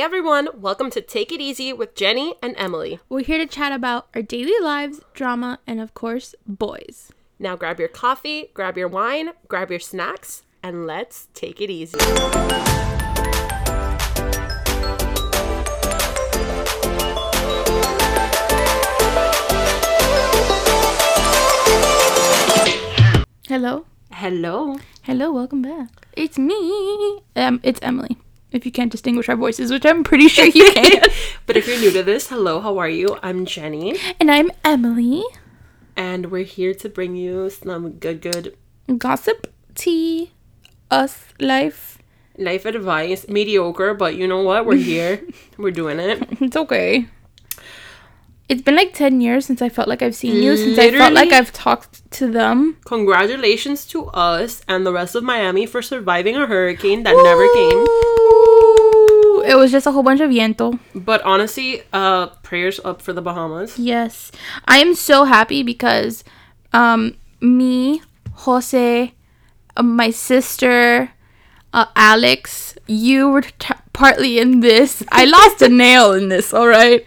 Hey everyone, welcome to Take It Easy with Jenny and Emily. We're here to chat about our daily lives, drama, and of course, boys. Now grab your coffee, grab your wine, grab your snacks, and let's take it easy. Hello. Hello. Hello, welcome back. It's me. Um, it's Emily. If you can't distinguish our voices, which I'm pretty sure you can. But if you're new to this, hello, how are you? I'm Jenny, and I'm Emily. and we're here to bring you some good, good Gossip, tea, us, life. life advice. Mediocre, but you know what? We're here. we're doing it. It's okay. It's been like 10 years since I felt like I've seen you, since I felt like I've talked to them. Congratulations to us and the rest of Miami for surviving a hurricane that never came. Was just a whole bunch of viento. But honestly, uh, prayers up for the Bahamas. Yes. I am so happy because um me, Jose, uh, my sister, uh, Alex, you were t- partly in this. I lost a nail in this, all right?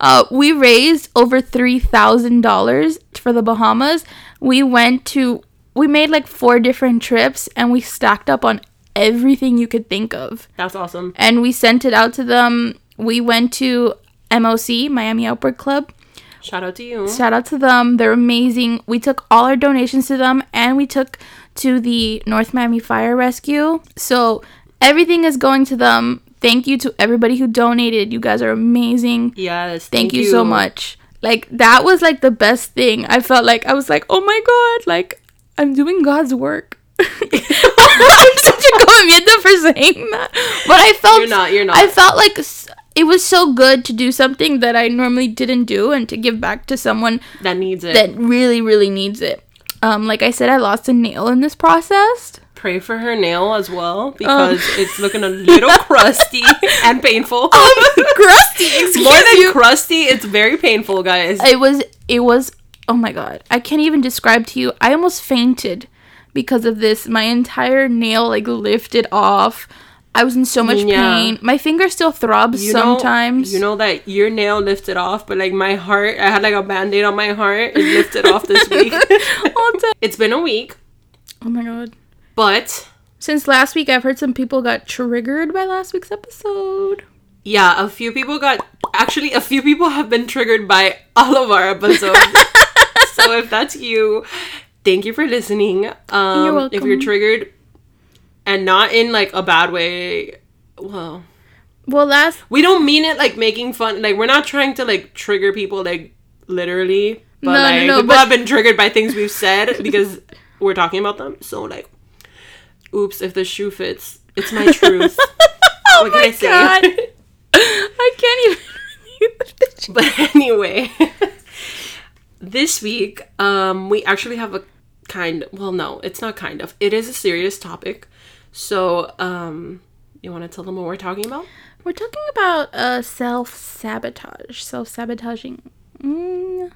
Uh, we raised over $3,000 for the Bahamas. We went to, we made like four different trips and we stacked up on everything you could think of That's awesome. and we sent it out to them. We went to MOC, Miami Outboard Club. Shout out to you. Shout out to them. They're amazing. We took all our donations to them and we took to the North Miami Fire Rescue. So everything is going to them. Thank you to everybody who donated. You guys are amazing. Yes. Thank, you. so much. Like that was like the best thing. I felt like I was like, "Oh my god, like I'm doing God's work." I'm such for saying that. But I felt You're not, you're not. I felt like it was so good to do something that I normally didn't do and to give back to someone That needs it. that really really needs it. Um like I said I lost a nail in this process. Pray for her nail as well because it's looking a little crusty and painful. Crusty, excuse More than you. crusty, it's very painful, guys. it was it was oh my god i can't even describe to you i almost fainted because of this my entire nail like lifted off i was in so much Yeah. pain my finger still throbs You know- sometimes you know that your nail lifted off, but like my heart, I had like a band aid on my heart. It lifted off this week. it's been a week, oh my god but since last week i've heard some people got triggered by last week's episode yeah, a few people got. Actually, a few people have been triggered by all of our episodes. so if that's you, thank you for listening. Um, You're If you're triggered, and not in like a bad way, well, well last we don't mean it like making fun. Like we're not trying to like trigger people like literally. But No, no, like no, people but- have been triggered by things we've said because we're talking about them. So like, oops, if the shoe fits, it's my truth. oh What can my I say? god i can't even But anyway, this week, um, we actually have a kind. Well, no, it's not kind of. It is a serious topic. So, um, you want to tell them what we're talking about? we're talking about uh self-sabotage self-sabotaging mm,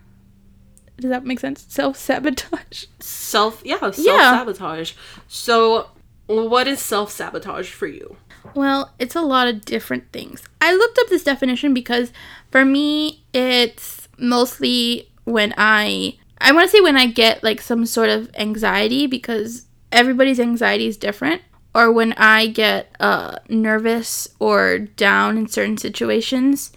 does that make sense self-sabotage Self, yeah, self Yeah. sabotage. So, what is self sabotage for you? Well, it's a lot of different things. I looked up this definition because for me, it's mostly when I I want to say when I get like some sort of anxiety because everybody's anxiety is different or when I get uh nervous or down in certain situations,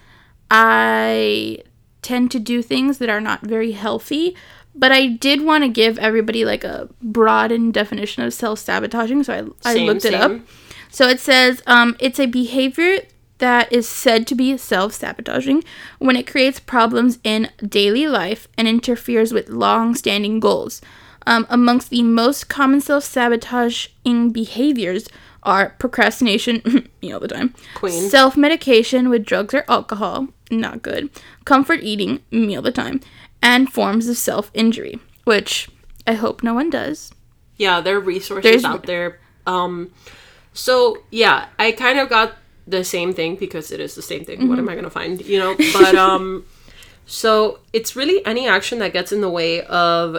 I tend to do things that are not very healthy. But I did want to give everybody like a broadened definition of self-sabotaging, so I, I Same, looked it up. So it says um, it's a behavior that is said to be self sabotaging when it creates problems in daily life and interferes with long standing goals. Um, amongst the most common self sabotaging behaviors are procrastination, me all the time, Queen. self medication with drugs or alcohol, not good, comfort eating, me all the time, and forms of self injury, which I hope no one does. Yeah, there are resources There's- out there. Um, so yeah, I kind of got the same thing because it is the same thing. What am I gonna find? You know, but um, so it's really any action that gets in the way of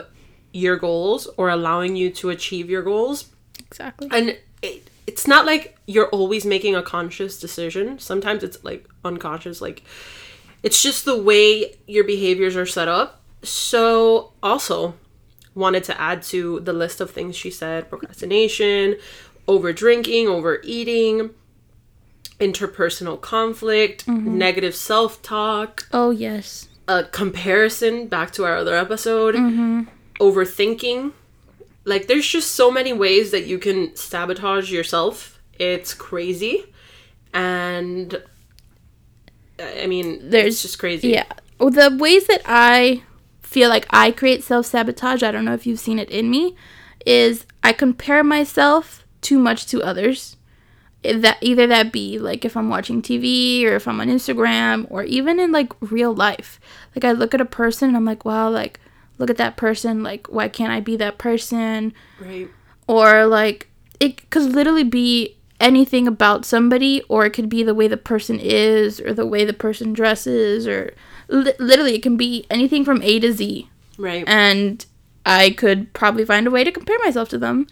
your goals or allowing you to achieve your goals Exactly. and it, it's not like you're always making a conscious decision. Sometimes it's like unconscious like it's just the way your behaviors are set up. So also wanted to add to the list of things she said procrastination, over drinking, overeating, interpersonal conflict, mm-hmm. negative self talk, Oh yes. a comparison back to our other episode, mm-hmm. overthinking. Like, there's just so many ways that you can sabotage yourself. It's crazy. And I mean, There's- there's just crazy. Yeah. Well, the ways that I feel like I create self sabotage, I don't know if you've seen it in me, is I compare myself too much to others. That either that be like if I'm watching TV or if I'm on Instagram or even in like real life. Like I look at a person and I'm like, wow, like look at that person. Like why can't I be that person? Right. or like it could literally be anything about somebody or it could be the way the person is or the way the person dresses or li- literally it can be anything from A to Z Right. and I could probably find a way to compare myself to them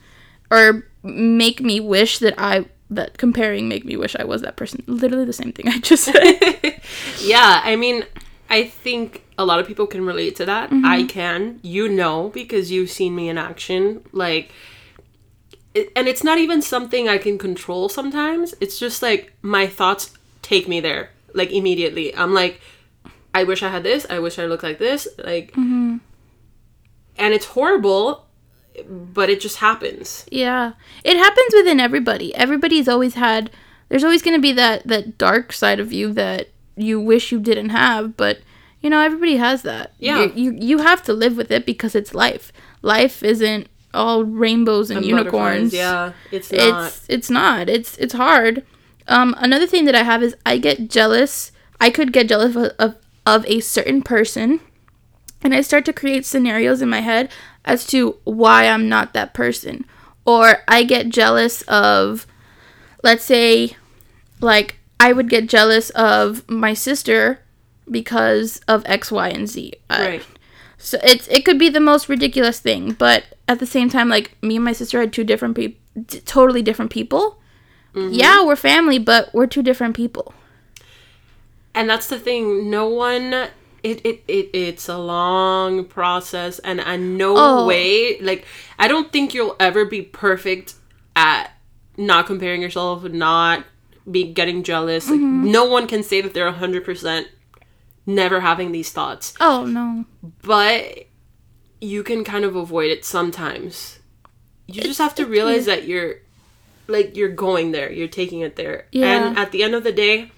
or make me wish that I that comparing make me wish I was that person literally the same thing I just said yeah, I mean, I think a lot of people can relate to that. Mm-hmm. I can. You know, because you've seen me in action. Like, it, and it's not even something I can control sometimes. It's just like my thoughts take me there, like immediately. I'm like, I wish I had this. I wish I looked like this. Like, mm-hmm. and it's horrible, but it just happens. Yeah. It happens within everybody. Everybody's always had there's always going to be that that dark side of you that you wish you didn't have, but you know, everybody has that. Yeah. You you, you have to live with it because it's life. Life isn't all rainbows and, And unicorns. Yeah, it's not. It's it's not. It's it's hard. Um another thing that I have is I get jealous. I could get jealous of, of of a certain person and I start to create scenarios in my head as to why I'm not that person. Or I get jealous of, let's say, like, I would get jealous of my sister because of X, Y, and Z. Uh, right. so it's it could be the most ridiculous thing, but at the same time, like me and my sister had two different people, totally different people. Mm-hmm. Yeah, we're family, but we're two different people. and that's the thing no one it, it, it it's a long process and and no Oh. way like i don't think you'll ever be perfect at not comparing yourself not be getting jealous. Mm-hmm. no one can say that they're 100% never having these thoughts. Oh no, but you can kind of avoid it sometimes. You just have to realize that you're like you're going there. You're taking it there. Yeah. and at the end of the day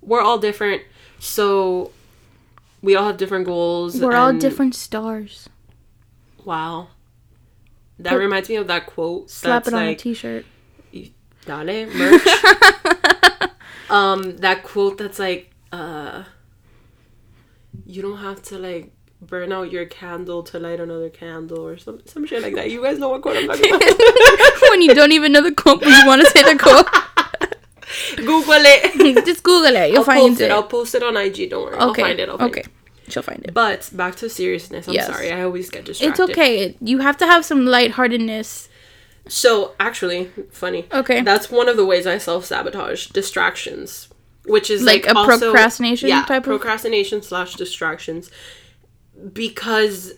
we're all different. So we all have different goals we're all different stars. wow that Put- reminds me of that quote Slap it on a like t-shirt. dale merch um that quote that's like uh you don't have to like burn out your candle to light another candle or some some shit like that you guys know what quote i'm talking about when you don't even know the quote, but you want to say the quote. Google it Just Google it. You'll I'll find post it. it. I'll post it on IG. Don't worry. I'll okay. find it. I'll find okay. it. She'll find it. But back to seriousness. I'm Yes. sorry. I always get distracted. It's okay. You have to have some lightheartedness. So actually, funny. Okay. That's one of the ways I self sabotage distractions, which is Like like, a also- procrastination yeah, type of- procrastination slash distractions, because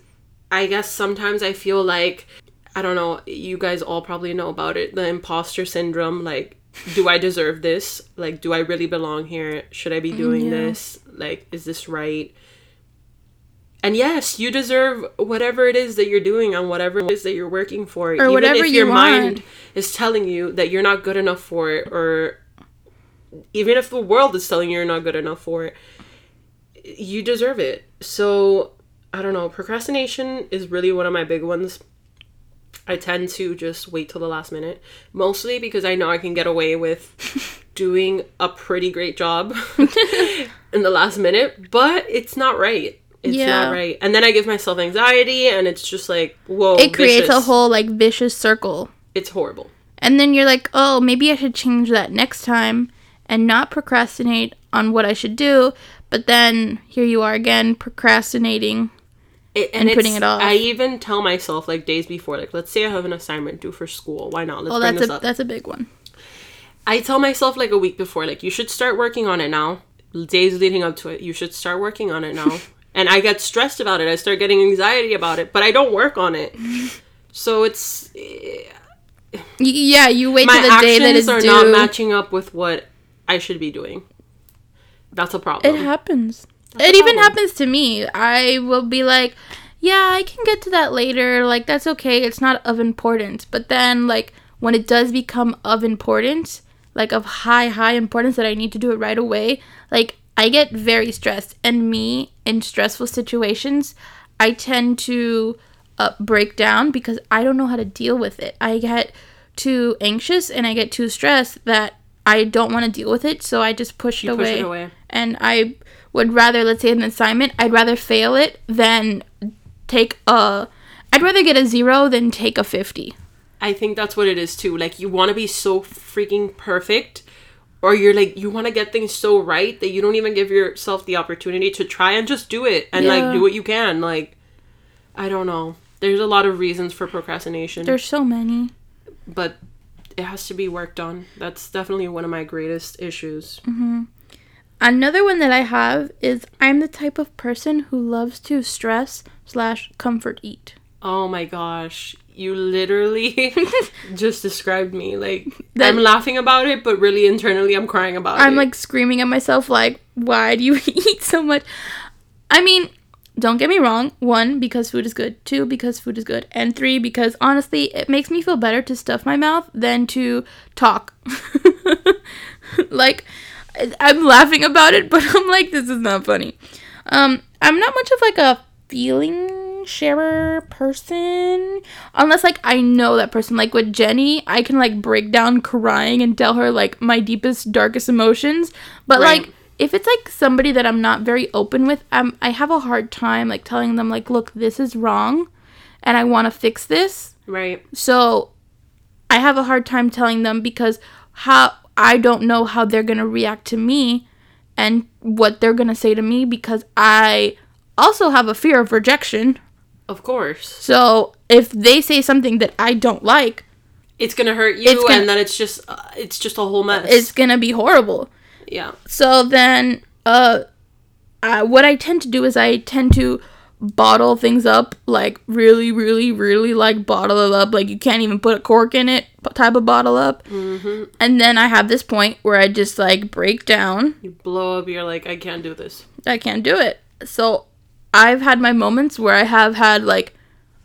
I guess sometimes I feel like I don't know. You guys all probably know about it. The imposter syndrome. Like, do I deserve this? Like, do I really belong here? Should I be mm, doing yeah. this? Like, is this right? And yes, you deserve whatever it is that you're doing on whatever it is that you're working for. Or whatever if you your want. mind is telling you that you're not good enough for it, or even if the world is telling you you're not good enough for it, you deserve it. So, I don't know. Procrastination is really one of my big ones. I tend to just wait till the last minute, mostly because I know I can get away with doing a pretty great job in the last minute, but it's not right. It's Yeah. not right. And then I give myself anxiety, and it's just like, whoa. It creates a whole like vicious circle. It's horrible. And then you're like, "Oh, maybe I should change that next time and not procrastinate on what I should do." But then here you are again procrastinating It- And putting it off. I even tell myself like days before, like let's say I have an assignment due for school. Why not? Let's Oh, that's a up. that's a big one. I tell myself like a week before, like you should start working on it now. Days leading up to it, you should start working on it now. and I get stressed about it. I start getting anxiety about it, but I don't work on it. So it's eh, yeah, you wait my till the day that actions are due. not matching up with what I should be doing. That's a problem. It happens. That's it even happens to me. I will be like, yeah, I can get to that later. Like, that's okay. It's not of importance. But then, like, when it does become of importance, like of high, high importance that I need to do it right away, like, I get very stressed. And me, in stressful situations, I tend to uh, break down because I don't know how to deal with it. I get too anxious and I get too stressed that I don't want to deal with it. So I just push it, You away push it away. And I would rather, let's say, an assignment, I'd rather fail it than take a. I'd rather get a zero than take a 50. I think that's what it is too. Like you want to be so freaking perfect or you're like you want to get things so right that you don't even give yourself the opportunity to try and just do it and Yeah. like do what you can. Like I don't know. There's a lot of reasons for procrastination, There's so many. but it has to be worked on. That's definitely one of my greatest issues. Mm-hmm. Another one that I have is I'm the type of person who loves to stress slash comfort eat. Oh my gosh. You literally just described me. Like That- I'm laughing about it, but really internally I'm crying about it. I'm like screaming at myself, like, why do you eat so much? I mean, don't get me wrong. One, because food is good. Two, because food is good. And three, because honestly, it makes me feel better to stuff my mouth than to talk. like, I'm laughing about it, but I'm like, this is not funny. Um, I'm not much of like a feeling sharer person unless like I know that person like with Jenny I can like break down crying and tell her like my deepest darkest emotions but Right. like if it's like somebody that I'm not very open with um, I have a hard time like telling them like look this is wrong and I want to fix this right. so I have a hard time telling them because how I don't know how they're going to react to me and what they're going to say to me because I also have a fear of rejection. Of course. So if they say something that I don't like, It's going to hurt you gonna- and then it's just uh, it's just a whole mess. it's going to be horrible. yeah. So then uh, I, what I tend to do is I tend to bottle things up like really really really like bottle it up. Like you can't even put a cork in it type of bottle up. Mm-hmm. and then i have this point where i just like break down. You blow up, you're like, I can't do this. i can't do it. So i've had my moments where i have had like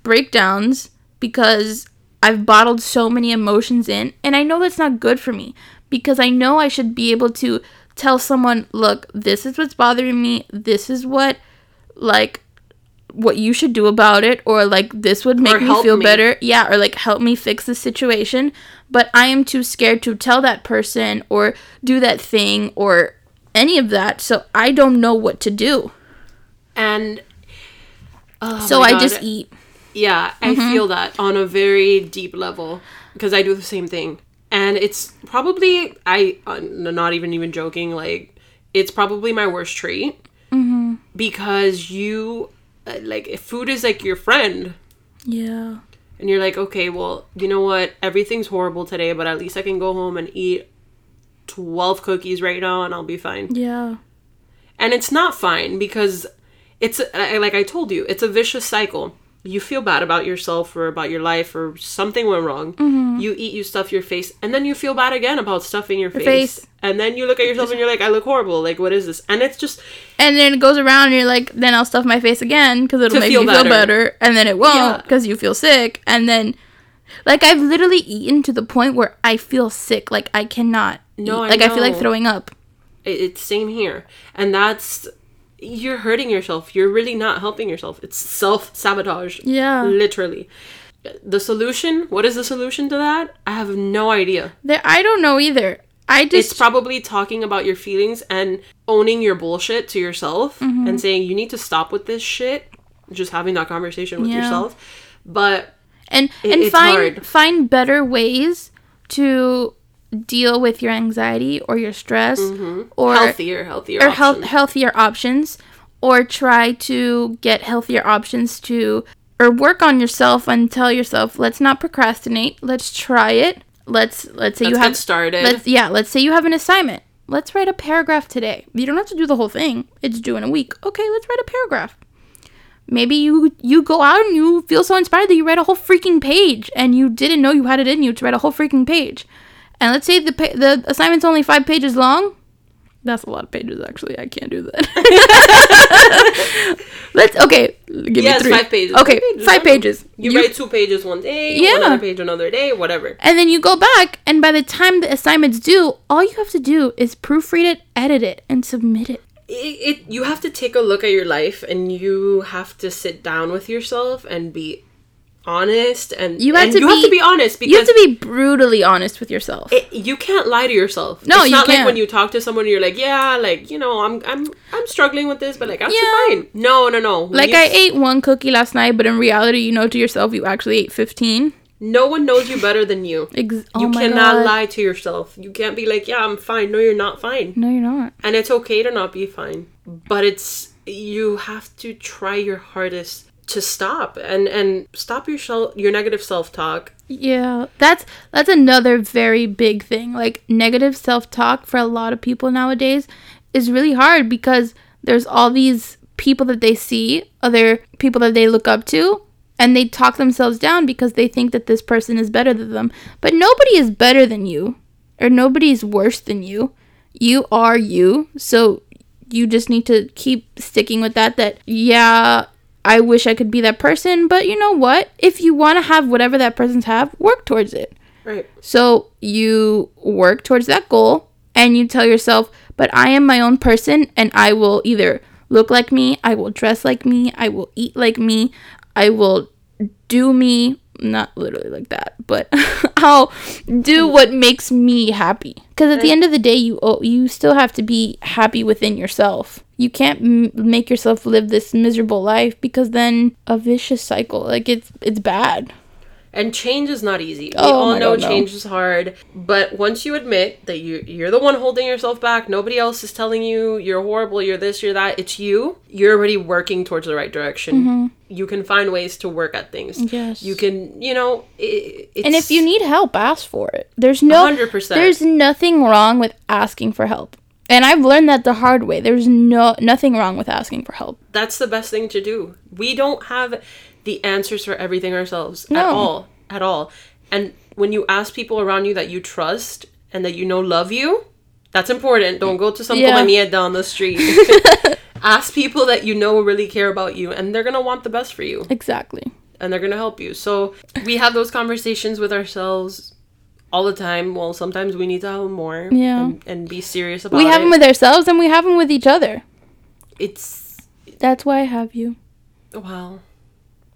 breakdowns because i've bottled so many emotions in and i know that's not good for me because i know i should be able to tell someone look this is what's bothering me. This is what like what you should do about it or like this would make me feel me. better. Yeah or like help me fix the situation. But i am too scared to tell that person or do that thing or any of that so i don't know what to do. And oh so i just eat. Yeah, I feel that on a very deep level because I do the same thing. And it's probably I uh, not even even joking like it's probably my worst trait because you Uh, like if food is like your friend yeah and you're like okay well you know what everything's horrible today but at least I can go home and eat 12 cookies right now and I'll be fine. yeah And it's not fine because it's like I told you, it's a vicious cycle. You feel bad about yourself or about your life or something went wrong. Mm-hmm. You eat, you stuff your face, and then you feel bad again about stuffing your face. face. And then you look at yourself and you're like, I look horrible. Like, what is this? And it's just and then it goes around and you're like then i'll stuff my face again because it'll make feel me feel better. and then it won't Yeah. because you feel sick and then like i've literally eaten to the point where i feel sick like i cannot No. I like i feel like throwing up it's same here. And that's you're hurting yourself. You're really not helping yourself. It's self sabotage. yeah Literally. The solution, what is the solution to that? I have no idea. there i don't know either i just. it's probably talking about your feelings and owning your bullshit to yourself Mm-hmm. and saying you need to stop with this shit just having that conversation with Yeah. yourself but and It- and find hard. find better ways to deal with your anxiety or your stress mm-hmm. or healthier healthier or options. health, healthier options or try to get healthier options to or work on yourself and tell yourself let's not procrastinate. Let's try it. Let's let's say Let's you have started. let's yeah let's say you have an assignment. Let's write a paragraph today. You don't have to do the whole thing. It's due in a week. Okay let's write a paragraph. Maybe you you go out and you feel so inspired that you write a whole freaking page and you didn't know you had it in you to write a whole freaking page and let's say the pa- the assignment's only five pages long? That's a lot of pages actually. I can't do that. Let's okay give Yes, me three. five pages. okay Five pages, five pages. You, You- write two pages one day, Yeah. one other page another day, whatever. and then you go back and by the time the assignment's due all you have to do is proofread it edit it and submit it. It, it you have to take a look at your life and you have to sit down with yourself and be honest and You have and to you have be- to be honest because you have to be brutally honest with yourself it, you can't lie to yourself. No, it's you not like can't. when you talk to someone, you're like, yeah, like you know, I'm I'm I'm struggling with this, but like I'm Yeah. fine. No, no, no. When like you- i ate one cookie last night but in reality you know to yourself you actually ate 15 no one knows you better than you. Ex- oh you cannot God. lie to yourself. You can't be like, yeah, I'm fine. No, you're not fine. no you're not And it's okay to not be fine. But it's you have to try your hardest to stop and and stop your shel- your negative self-talk. Yeah, that's that's another very big thing. Like negative self-talk for a lot of people nowadays is really hard because there's all these people that they see, other people that they look up to, and they talk themselves down because they think that this person is better than them. But nobody is better than you or nobody is worse than you. You are you. So you just need to keep sticking with that that yeah, I wish I could be that person, but you know what? If you want to have whatever that person's have, work towards it. Right. So you work towards that goal and you tell yourself, but I am my own person and I will either look like me, I will dress like me, I will eat like me, I will do me, not literally like that, but I'll do what makes me happy. Because at the end of the day, you oh, you still have to be happy within yourself. You can't m- make yourself live this miserable life because then a vicious cycle. Like it's it's bad. And change is not easy. We Oh all know God, no. change is hard, but once you admit that you you're the one holding yourself back, nobody else is telling you you're horrible, you're this, you're that, it's you. You're already working towards the right direction. You can find ways to work at things. Mm-hmm. Yes. You can, you know, it, it's And if you need help, ask for it. There's no 100%. There's nothing wrong with asking for help. And I've learned that the hard way. There's no nothing wrong with asking for help. that's the best thing to do. We don't have the answers for everything ourselves at all, at all. And when you ask people around you that you trust and that you know love you, that's important. Don't go to some Yeah. down the street. ask people that you know really care about you and they're going to want the best for you Exactly. and they're going to help you. So, we have those conversations with ourselves all the time. Well, sometimes we need to have them more Yeah. and, and be serious about it. we have it. them with ourselves and we have them with each other. it's That's why I have you. wow.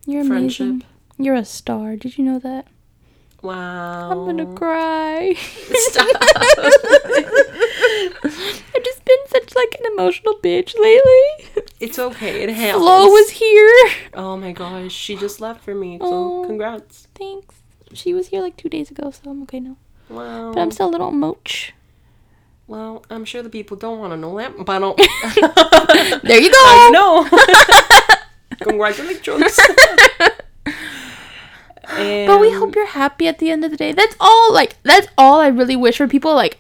You're Friendship. amazing. You're a star. Did you know that? Wow. I'm gonna cry. Stop. I've just been such like an emotional bitch lately. It's okay. It happens. Flo was here. Oh my gosh, she just left for me. So Oh. congrats. Thanks. She was here like two days ago, so I'm okay now. Wow. But I'm still a little moach. well, I'm sure the people don't want to know that, but I don't. There you go. I know. Congratulations. But we hope you're happy at the end of the day. That's all like that's all I really wish for people like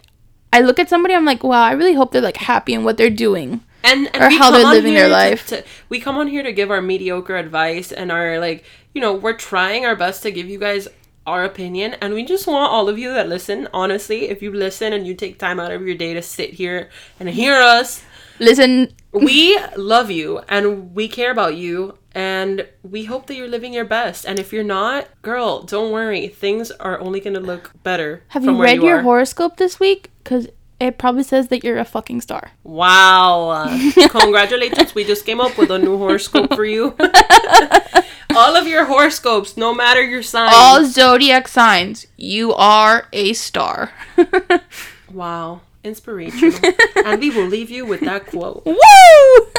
I look at somebody I'm like, wow, I really hope they're like happy in what they're doing. and, and or how they're living their here to- life. to- we come on here to give our mediocre advice and our like, you know, we're trying our best to give you guys our opinion, and we just want all of you that listen. Honestly, if you listen and you take time out of your day to sit here and hear us, Listen, we love you and we care about you and we hope that you're living your best and if you're not girl don't worry things are only going to look better have you read your are. horoscope this week? Cuz it probably says that you're a fucking star. wow congratulations we just came up with a new horoscope for you all of your horoscopes no matter your sign All zodiac signs, you are a star. wow inspirational and we will leave you with that quote Woo!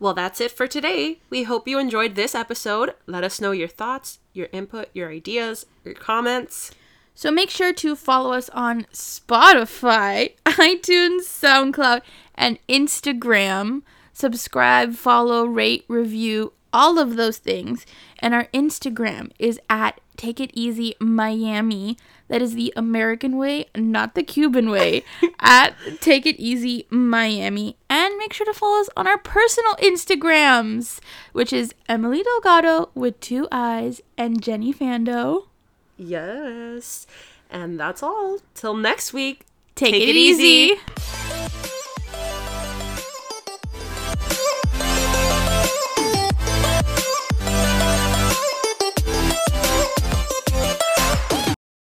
Well, that's it for today. We hope you enjoyed this episode. Let us know your thoughts, your input, your ideas, your comments. So make sure to follow us on Spotify, iTunes, SoundCloud, and Instagram. Subscribe, follow, rate, review, all of those things. And our Instagram is at Take It Easy Miami. That is the American way, not the Cuban way. at Take It Easy Miami. And make sure to follow us on our personal Instagrams, which is Emily Delgado with two eyes and Jenny Fando. Yes. And that's all. Till next week. Take, it, easy.